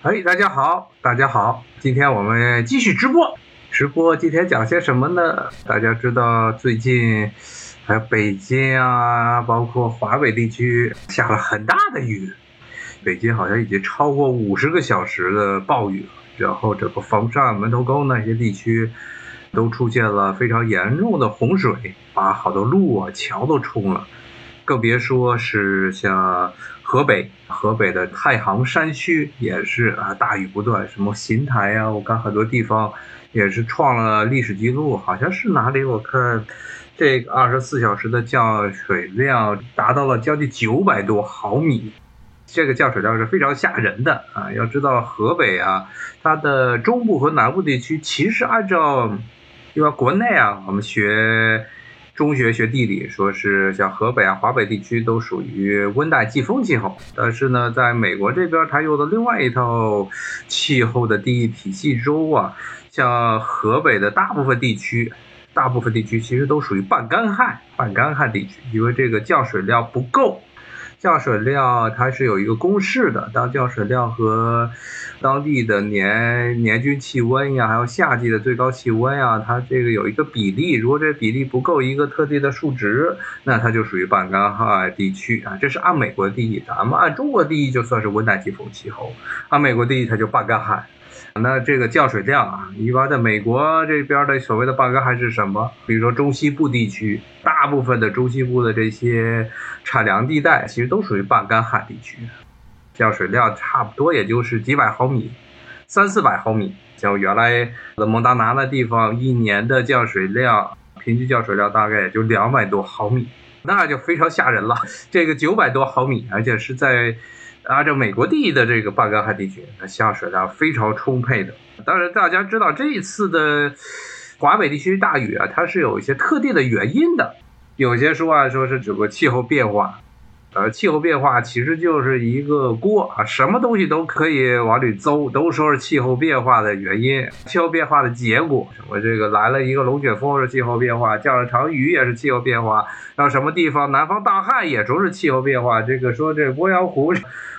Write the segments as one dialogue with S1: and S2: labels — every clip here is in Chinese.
S1: 哎，大家好，大家好，今天我们继续直播。直播今天讲些什么呢？大家知道最近还有北京啊，包括华北地区下了很大的雨，北京好像已经超过五十个小时的暴雨了。然后整个房山、门头沟那些地区都出现了非常严重的洪水，把好多路啊、桥都冲了。更别说是像河北，河北的太行山区也是啊，大雨不断，什么邢台啊，我看很多地方也是创了历史记录，好像是哪里？我看这个二十四小时的降水量达到了将近九百多毫米，这个降水量是非常吓人的啊！要知道河北啊，它的中部和南部地区其实按照因为国内啊，我们学。中学学地理，说是像河北啊、华北地区都属于温带季风气候，但是呢，在美国这边，它用的另外一套气候的地理体系中啊，像河北的大部分地区，大部分地区其实都属于半干旱、半干旱地区，因为这个降水量不够。降水量它是有一个公式的，当降水量和当地的年年均气温呀，还有夏季的最高气温呀，它这个有一个比例，如果这比例不够一个特定的数值，那它就属于半干旱地区啊。这是按美国定义，咱们按中国定义就算是温带季风气候，按美国定义它就半干旱。那这个降水量啊，一般在美国这边的所谓的半干旱是什么？比如说中西部地区，大部分的中西部的这些产粮地带，其实都属于半干旱地区，降水量差不多也就是几百毫米，三四百毫米。像原来的蒙大拿那地方，一年的降水量，平均降水量大概也就两百多毫米，那就非常吓人了。这个九百多毫米，而且是在。啊，这美国地的这个半干旱地区，那降水量非常充沛的。当然，大家知道这一次的华北地区大雨啊，它是有一些特定的原因的。有些说啊，说是整个气候变化。呃，气候变化其实就是一个锅啊，什么东西都可以往里邹，都说是气候变化的原因，气候变化的结果。什么这个来了一个龙卷风是气候变化，降了场雨也是气候变化，让什么地方南方大旱也说是气候变化。这个说这鄱阳湖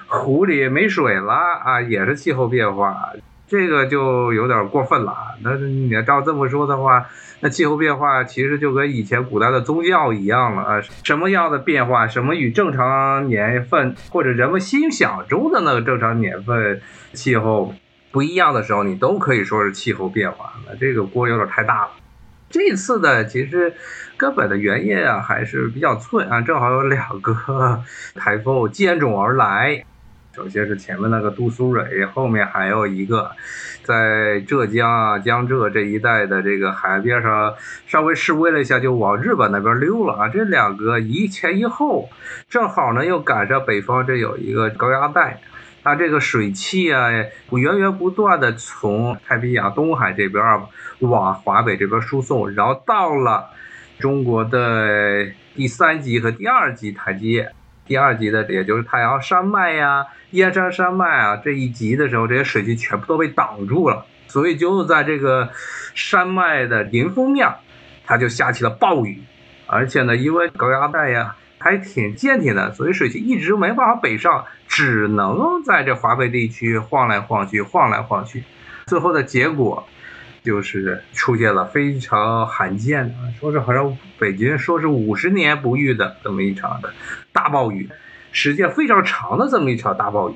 S1: 湖里没水了啊，也是气候变化，这个就有点过分了啊。那你要照这么说的话。那气候变化其实就跟以前古代的宗教一样了啊，什么样的变化，什么与正常年份或者人们心想中的那个正常年份气候不一样的时候，你都可以说是气候变化。那这个锅有点太大了。这次的其实根本的原因啊还是比较寸啊，正好有两个 台风接踵而来。首先是前面那个杜苏芮，后面还有一个，在浙江啊江浙这一带的这个海边上稍微示威了一下，就往日本那边溜了啊。这两个一前一后，正好呢又赶上北方这有一个高压带，它这个水汽啊源源不断的从太平洋东海这边往华北这边输送，然后到了中国的第三级和第二级台阶。第二级的，也就是太阳山脉呀、燕山山脉啊这一级的时候，这些水汽全部都被挡住了，所以就在这个山脉的迎风面，它就下起了暴雨。而且呢，因为高压带呀还挺坚挺的，所以水汽一直没办法北上，只能在这华北地区晃来晃去、晃来晃去。最后的结果。就是出现了非常罕见的，说是好像北京说是五十年不遇的这么一场的大暴雨，时间非常长的这么一场大暴雨，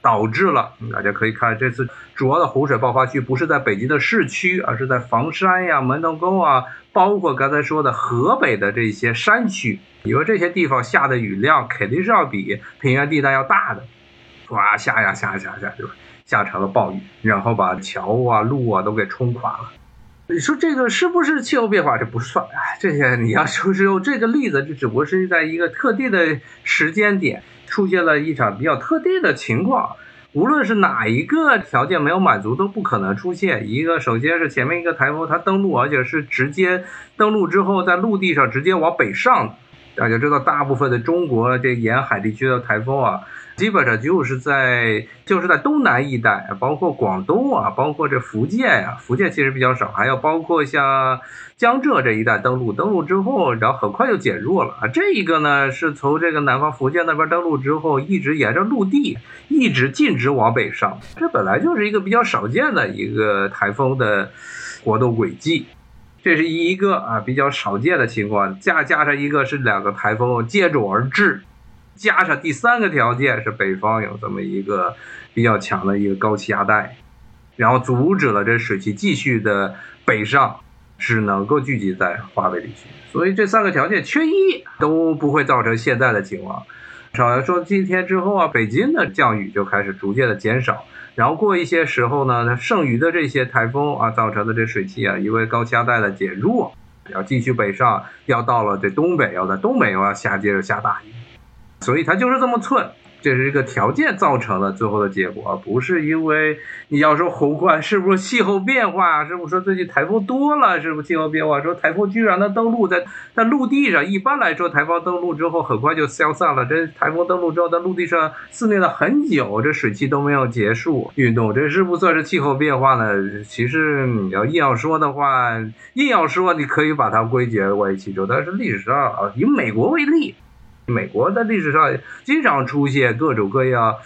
S1: 导致了大家可以看这次主要的洪水爆发区不是在北京的市区，而是在房山呀、门头沟啊，包括刚才说的河北的这些山区，因为这些地方下的雨量肯定是要比平原地带要大的，哇下呀下下下就。下成了暴雨，然后把桥啊、路啊都给冲垮了。你说这个是不是气候变化？这不算。哎，这些你要说是用这个例子，这只不过是在一个特定的时间点出现了一场比较特定的情况。无论是哪一个条件没有满足，都不可能出现一个。首先是前面一个台风它登陆，而且是直接登陆之后在陆地上直接往北上，大家知道，大部分的中国这沿海地区的台风啊，基本上就是在就是在东南一带，包括广东啊，包括这福建呀，福建其实比较少，还有包括像江浙这一带登陆，登陆之后，然后很快就减弱了啊。这一个呢，是从这个南方福建那边登陆之后，一直沿着陆地一直径直往北上，这本来就是一个比较少见的一个台风的活动轨迹。这是一个啊比较少见的情况，加加上一个是两个台风接踵而至，加上第三个条件是北方有这么一个比较强的一个高气压带，然后阻止了这水汽继续的北上，只能够聚集在华北地区。所以这三个条件缺一都不会造成现在的情况。少说今天之后啊，北京的降雨就开始逐渐的减少。然后过一些时候呢，它剩余的这些台风啊造成的这水汽啊，因为高气压带的减弱，要继续北上，要到了这东北，要在东北又要下接着下大雨，所以它就是这么寸。这是一个条件造成的最后的结果，不是因为你要说宏观是不是气候变化？是不是说最近台风多了？是不是气候变化？说台风居然能登陆在在陆地上？一般来说，台风登陆之后很快就消散了。这台风登陆之后在陆地上肆虐了很久，这水汽都没有结束运动，这是不算是气候变化呢？其实你要硬要说的话，硬要说你可以把它归结为其中，但是历史上啊，以美国为例。美国的历史上经常出现各种各样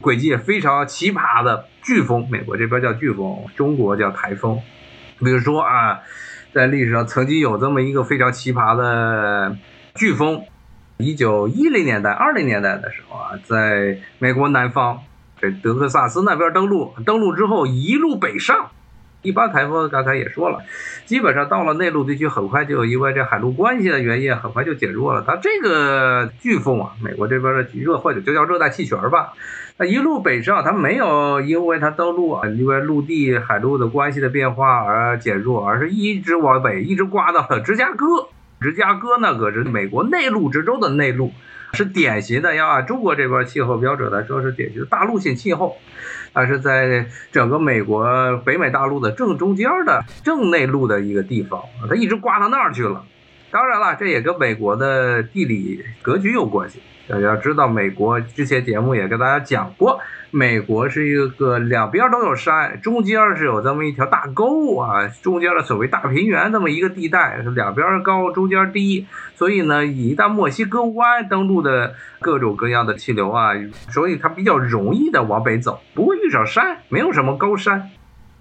S1: 轨迹非常奇葩的飓风，美国这边叫飓风，中国叫台风。比如说啊，在历史上曾经有这么一个非常奇葩的飓风，一九一零年代、二零年代的时候啊，在美国南方这德克萨斯那边登陆，登陆之后一路北上。一般台风刚才也说了，基本上到了内陆地区，很快就因为这海陆关系的原因，很快就减弱了。它这个飓风啊，美国这边的热或者就叫热带气旋吧，它一路北上，它没有因为它登陆啊，因为陆地海陆的关系的变化而减弱，而是一直往北，一直刮到了芝加哥。芝加哥那个是美国内陆之州的内陆，是典型的要按中国这边气候标准来说，是典型的大陆性气候。它是在整个美国北美大陆的正中间的正内陆的一个地方，它一直刮到那儿去了。当然了，这也跟美国的地理格局有关系。大家知道，美国之前节目也跟大家讲过。美国是一个两边都有山，中间是有这么一条大沟啊，中间的所谓大平原这么一个地带，两边高，中间低，所以呢，一旦墨西哥湾登陆的各种各样的气流啊，所以它比较容易的往北走，不会遇上山，没有什么高山，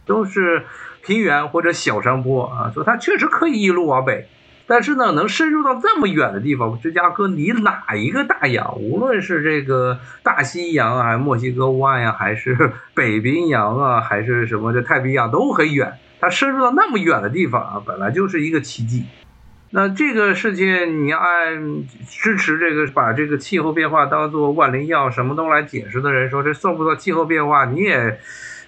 S1: 都是平原或者小山坡啊，所以它确实可以一路往北。但是呢，能深入到这么远的地方，芝加哥离哪一个大洋，无论是这个大西洋啊，墨西哥湾呀，还是北冰洋啊，还是什么这太平洋都很远。它深入到那么远的地方啊，本来就是一个奇迹。那这个事情，你按支持这个把这个气候变化当做万灵药，什么都来解释的人说，这算不算气候变化？你也。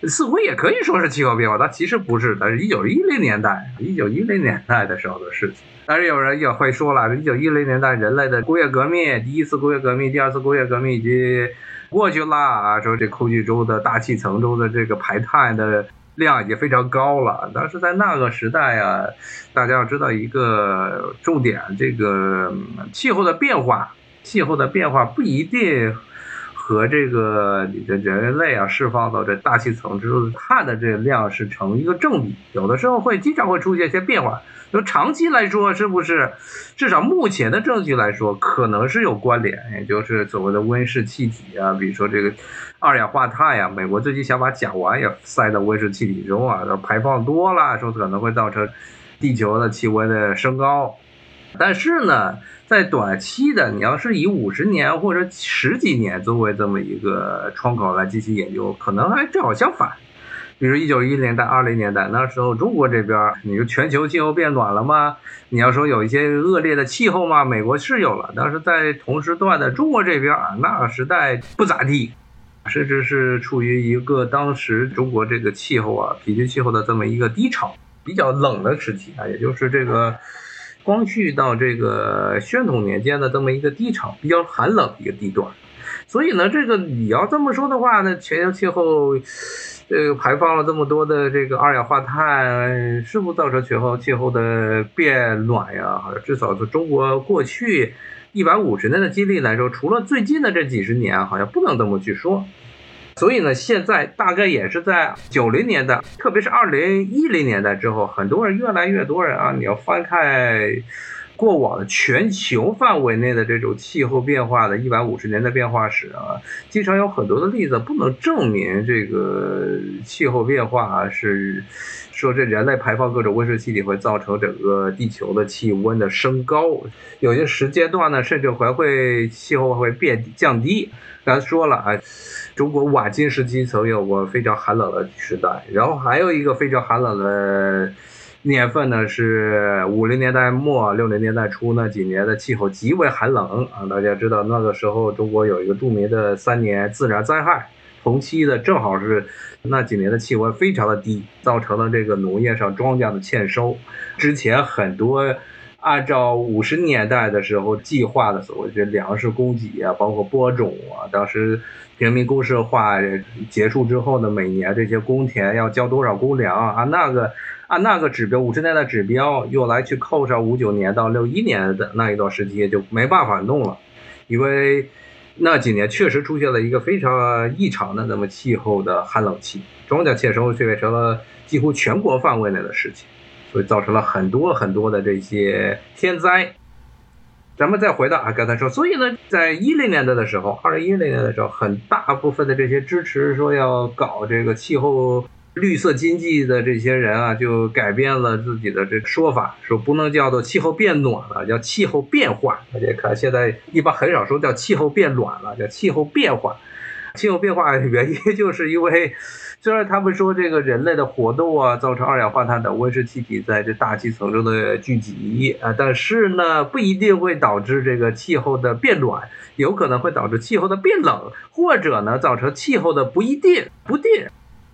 S1: 似乎也可以说是气候变化，它其实不是，它是一九一零年代，一九一零年代的时候的事情。但是有人也会说了，一九一零年代人类的工业革命，第一次工业革命、第二次工业革命已经过去了啊，说这空气中的大气层中的这个排碳的量已经非常高了。但是在那个时代啊，大家要知道一个重点，这个气候的变化，气候的变化不一定。和这个你的人类啊释放到这大气层之中的碳的这个量是成一个正比，有的时候会经常会出现一些变化。就长期来说，是不是？至少目前的证据来说，可能是有关联，也就是所谓的温室气体啊，比如说这个二氧化碳呀。美国最近想把甲烷也塞到温室气体中啊，排放多了，说可能会造成地球的气温的升高。但是呢？在短期的，你要是以五十年或者十几年作为这么一个窗口来进行研究，可能还正好相反。比如一九一零年代、二零年代那时候，中国这边，你说全球气候变暖了吗？你要说有一些恶劣的气候吗？美国是有了，但是在同时段的中国这边啊，那个时代不咋地，甚至是处于一个当时中国这个气候啊，平均气候的这么一个低潮，比较冷的时期啊，也就是这个。光绪到这个宣统年间的这么一个低潮，比较寒冷一个地段，所以呢，这个你要这么说的话呢，全球气候，这个排放了这么多的这个二氧化碳，是不是造成全球气候的变暖呀？好像至少是中国过去。一百五十年的经历来说，除了最近的这几十年，好像不能这么去说。所以呢，现在大概也是在九零年代，特别是二零一零年代之后，很多人越来越多人啊，你要翻开过往的全球范围内的这种气候变化的一百五十年的变化史啊，经常有很多的例子不能证明这个气候变化是说这人类排放各种温室气体会造成整个地球的气温的升高，有些时间段呢，甚至还会气候会变降低。刚才说了啊。中国晚近时期曾有过非常寒冷的时代，然后还有一个非常寒冷的年份呢，是五零年代末六零年代初那几年的气候极为寒冷啊。大家知道那个时候中国有一个著名的三年自然灾害，同期的正好是那几年的气温非常的低，造成了这个农业上庄稼的欠收。之前很多按照五十年代的时候计划的所谓这粮食供给啊，包括播种啊，当时。人民公社化结束之后呢，每年这些公田要交多少公粮啊那个按那个指标，五十年的指标又来去扣上五九年到六一年的那一段时期，就没办法弄了，因为那几年确实出现了一个非常异常的那么气候的寒冷期，庄稼欠收却变成了几乎全国范围内的事情，所以造成了很多很多的这些天灾。咱们再回到啊，刚才说，所以呢，在一零年代的时候，二零一零年的时候，很大部分的这些支持说要搞这个气候绿色经济的这些人啊，就改变了自己的这个说法，说不能叫做气候变暖了，叫气候变化。大家看，现在一般很少说叫气候变暖了，叫气候变化。气候变化原因就是因为。虽然他们说这个人类的活动啊，造成二氧化碳等温室气体在这大气层中的聚集啊，但是呢，不一定会导致这个气候的变暖，有可能会导致气候的变冷，或者呢，造成气候的不一定不定。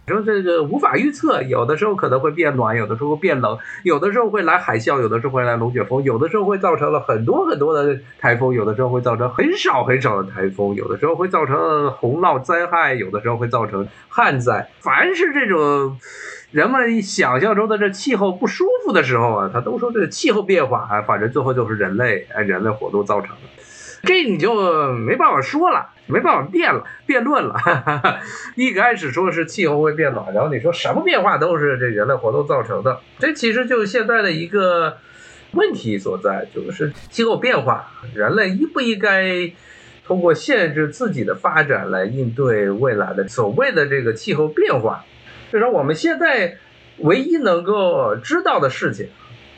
S1: 说这个无法预测，有的时候可能会变暖，有的时候变冷，有的时候会来海啸，有的时候会来龙卷风，有的时候会造成了很多很多的台风，有的时候会造成很少很少的台风，有的时候会造成洪涝灾害，有的时候会造成旱灾。凡是这种人们想象中的这气候不舒服的时候啊，他都说这个气候变化啊，反正最后就是人类哎人类活动造成的。这你就没办法说了，没办法辩了，辩论了。一开始说是气候会变暖，然后你说什么变化都是这人类活动造成的，这其实就是现在的一个问题所在，就是气候变化，人类应不应该通过限制自己的发展来应对未来的所谓的这个气候变化？至少我们现在唯一能够知道的事情。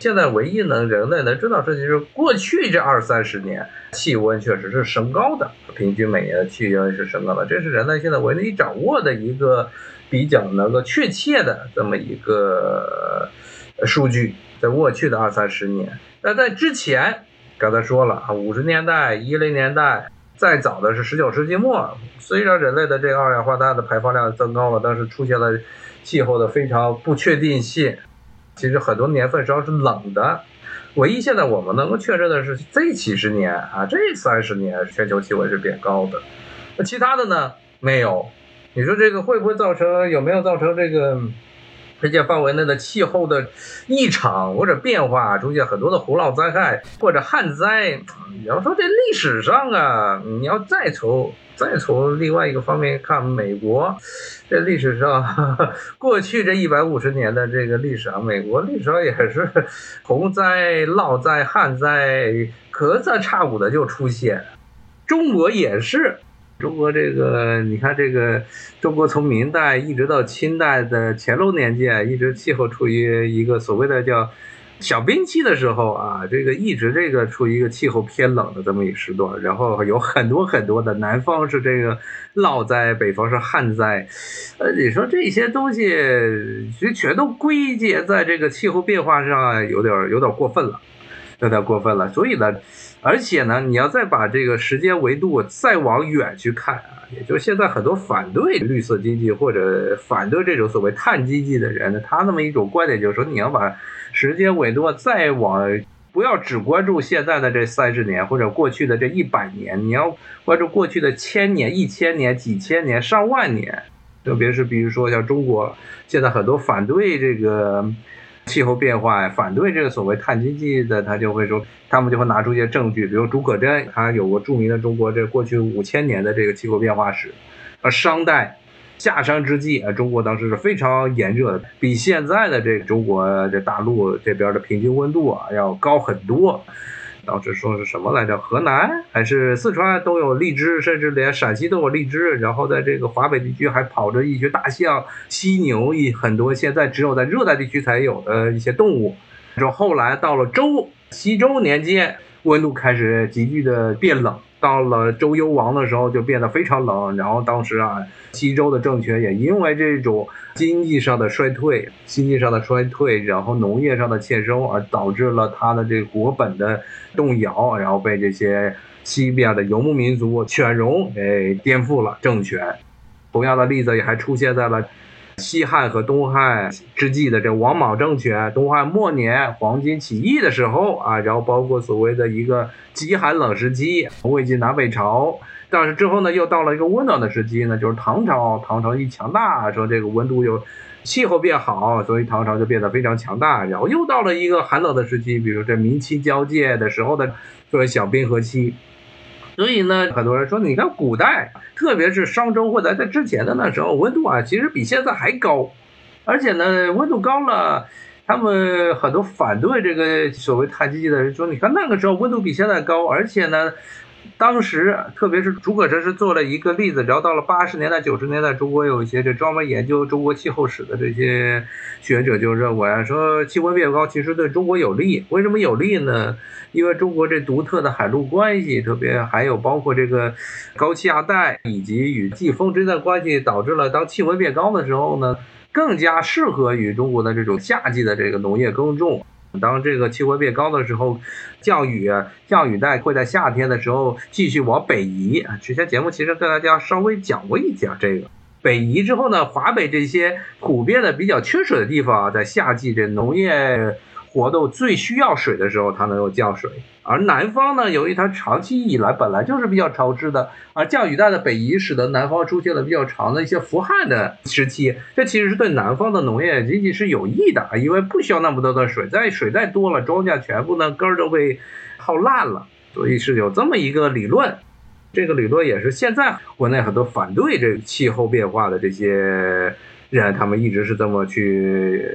S1: 现在唯一能人类能知道事情是，过去这二三十年气温确实是升高的，平均每年的气温是升高的，这是人类现在唯一掌握的一个比较能够确切的这么一个数据。在过去的二三十年，那在之前，刚才说了啊，五十年代、一零年代，再早的是十九世纪末，虽然人类的这个二氧化碳的排放量增高了，但是出现了气候的非常不确定性。其实很多年份实际上是冷的，唯一现在我们能够确认的是这几十年啊，这三十年全球气温是变高的，那其他的呢？没有。你说这个会不会造成有没有造成这个世界范围内的气候的异常或者变化，出现很多的洪涝灾害或者旱灾？你要说这历史上啊，你要再从再从另外一个方面看，美国这历史上过去这一百五十年的这个历史啊，美国历史上也是 洪灾、涝灾、旱灾，隔三差五的就出现。中国也是，中国这个你看这个，中国从明代一直到清代的乾隆年间，一直气候处于一个所谓的叫。小冰期的时候啊，这个一直这个处于一个气候偏冷的这么一个时段，然后有很多很多的南方是这个涝灾，北方是旱灾，呃，你说这些东西其实全都归结在这个气候变化上，有点有点过分了，有点过分了。所以呢，而且呢，你要再把这个时间维度再往远去看啊，也就是现在很多反对绿色经济或者反对这种所谓碳经济的人呢，他那么一种观点就是说，你要把时间维度再往，不要只关注现在的这三十年或者过去的这一百年，你要关注过去的千年、一千年、几千年、上万年。特别是比如说像中国，现在很多反对这个气候变化呀，反对这个所谓碳经济的，他就会说，他们就会拿出一些证据，比如竺可桢，他有过著名的中国这过去五千年的这个气候变化史，而商代。夏商之际啊，中国当时是非常炎热的，比现在的这个中国这大陆这边的平均温度啊要高很多。当时说是什么来着？河南还是四川都有荔枝，甚至连陕西都有荔枝。然后在这个华北地区还跑着一群大象、犀牛，一很多现在只有在热带地区才有的一些动物。说后来到了周西周年间，温度开始急剧的变冷。到了周幽王的时候，就变得非常冷。然后当时啊，西周的政权也因为这种经济上的衰退、经济上的衰退，然后农业上的欠收，而导致了他的这个国本的动摇，然后被这些西边的游牧民族犬戎给颠覆了政权。同样的例子也还出现在了。西汉和东汉之际的这王莽政权，东汉末年黄巾起义的时候啊，然后包括所谓的一个极寒冷时期，魏晋南北朝，但是之后呢，又到了一个温暖的时期呢，就是唐朝，唐朝一强大，说这个温度又气候变好，所以唐朝就变得非常强大，然后又到了一个寒冷的时期，比如这明清交界的时候的作为小冰河期。所以呢，很多人说，你看古代，特别是商周或者在之前的那时候，温度啊，其实比现在还高，而且呢，温度高了，他们很多反对这个所谓碳经济的人说，你看那个时候温度比现在高，而且呢。当时，特别是竺可桢是做了一个例子，聊到了八十年代、九十年代，中国有一些这专门研究中国气候史的这些学者就认为说气温变高其实对中国有利。为什么有利呢？因为中国这独特的海陆关系，特别还有包括这个高气压带以及与季风之间的关系，导致了当气温变高的时候呢，更加适合于中国的这种夏季的这个农业耕种。当这个气温变高的时候，降雨降雨带会在夏天的时候继续往北移啊。之前节目其实跟大家稍微讲过一讲这个北移之后呢，华北这些普遍的比较缺水的地方，在夏季这农业。活动最需要水的时候，它能够降水；而南方呢，由于它长期以来本来就是比较潮湿的，而降雨带的北移使得南方出现了比较长的一些伏旱的时期。这其实是对南方的农业经济是有益的，因为不需要那么多的水，再水再多了，庄稼全部呢根儿都被耗烂了。所以是有这么一个理论，这个理论也是现在国内很多反对这气候变化的这些人，他们一直是这么去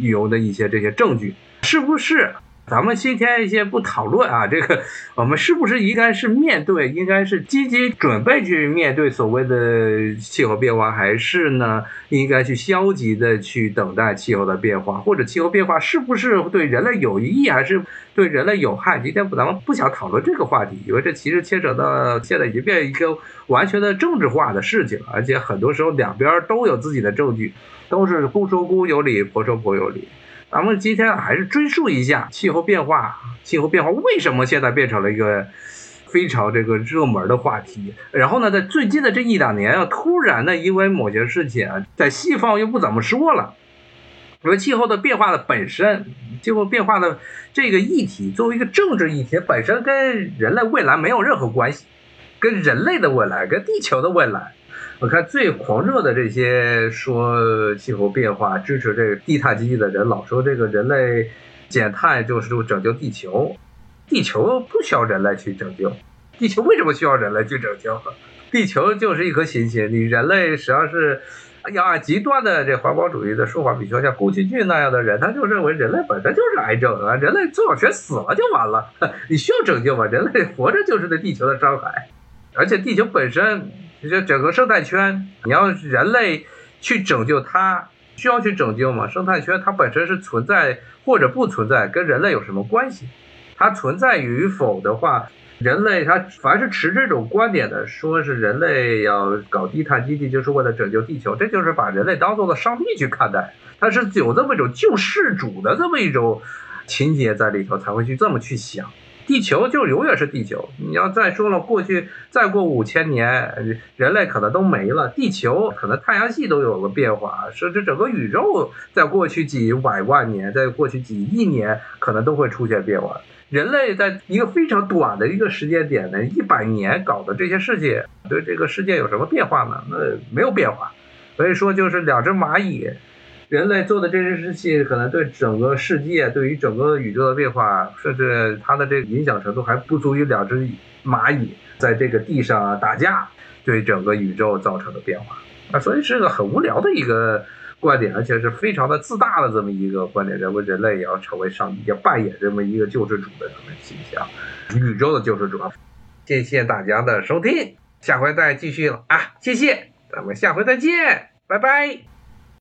S1: 用的一些这些证据。是不是？咱们今天先不讨论啊，这个我们是不是应该是面对，应该是积极准备去面对所谓的气候变化，还是呢应该去消极的去等待气候的变化，或者气候变化是不是对人类有益，还是对人类有害？今天咱们不想讨论这个话题，因为这其实牵扯到现在已经变一个完全的政治化的事情了，而且很多时候两边都有自己的证据，都是公说公有理，婆说婆有理。咱们今天还是追溯一下气候变化，气候变化为什么现在变成了一个非常这个热门的话题？然后呢，在最近的这一两年啊，突然呢，因为某些事情啊，在西方又不怎么说了。因为气候的变化的本身，气候变化的这个议题作为一个政治议题，本身跟人类未来没有任何关系，跟人类的未来，跟地球的未来。我看最狂热的这些说气候变化、支持这个低碳经济的人，老说这个人类减碳就是拯救地球，地球不需要人类去拯救，地球为什么需要人类去拯救？地球就是一颗行星，你人类实际上是要按极端的这环保主义的说法，比如说像宫崎骏那样的人，他就认为人类本身就是癌症啊，人类最好全死了就完了，你需要拯救吗？人类活着就是对地球的伤害，而且地球本身。就整个生态圈，你要人类去拯救它，需要去拯救吗？生态圈它本身是存在或者不存在，跟人类有什么关系？它存在与否的话，人类他凡是持这种观点的，说是人类要搞低碳经济就是为了拯救地球，这就是把人类当做了上帝去看待，它是有这么一种救世主的这么一种情节在里头，才会去这么去想。地球就永远是地球。你要再说了，过去再过五千年，人类可能都没了，地球可能太阳系都有了变化，甚至整个宇宙在过去几百万年，在过去几亿年，可能都会出现变化。人类在一个非常短的一个时间点呢，一百年搞的这些事情，对这个世界有什么变化呢？那没有变化。所以说，就是两只蚂蚁。人类做的这些事情，可能对整个世界、对于整个宇宙的变化，甚至它的这个影响程度，还不足以两只蚂蚁在这个地上打架对整个宇宙造成的变化。啊，所以是个很无聊的一个观点，而且是非常的自大的这么一个观点，认为人类也要成为上帝，要扮演这么一个救世主的这么形象，宇宙的救世主。谢谢大家的收听，下回再继续了啊！谢谢，咱们下回再见，拜拜。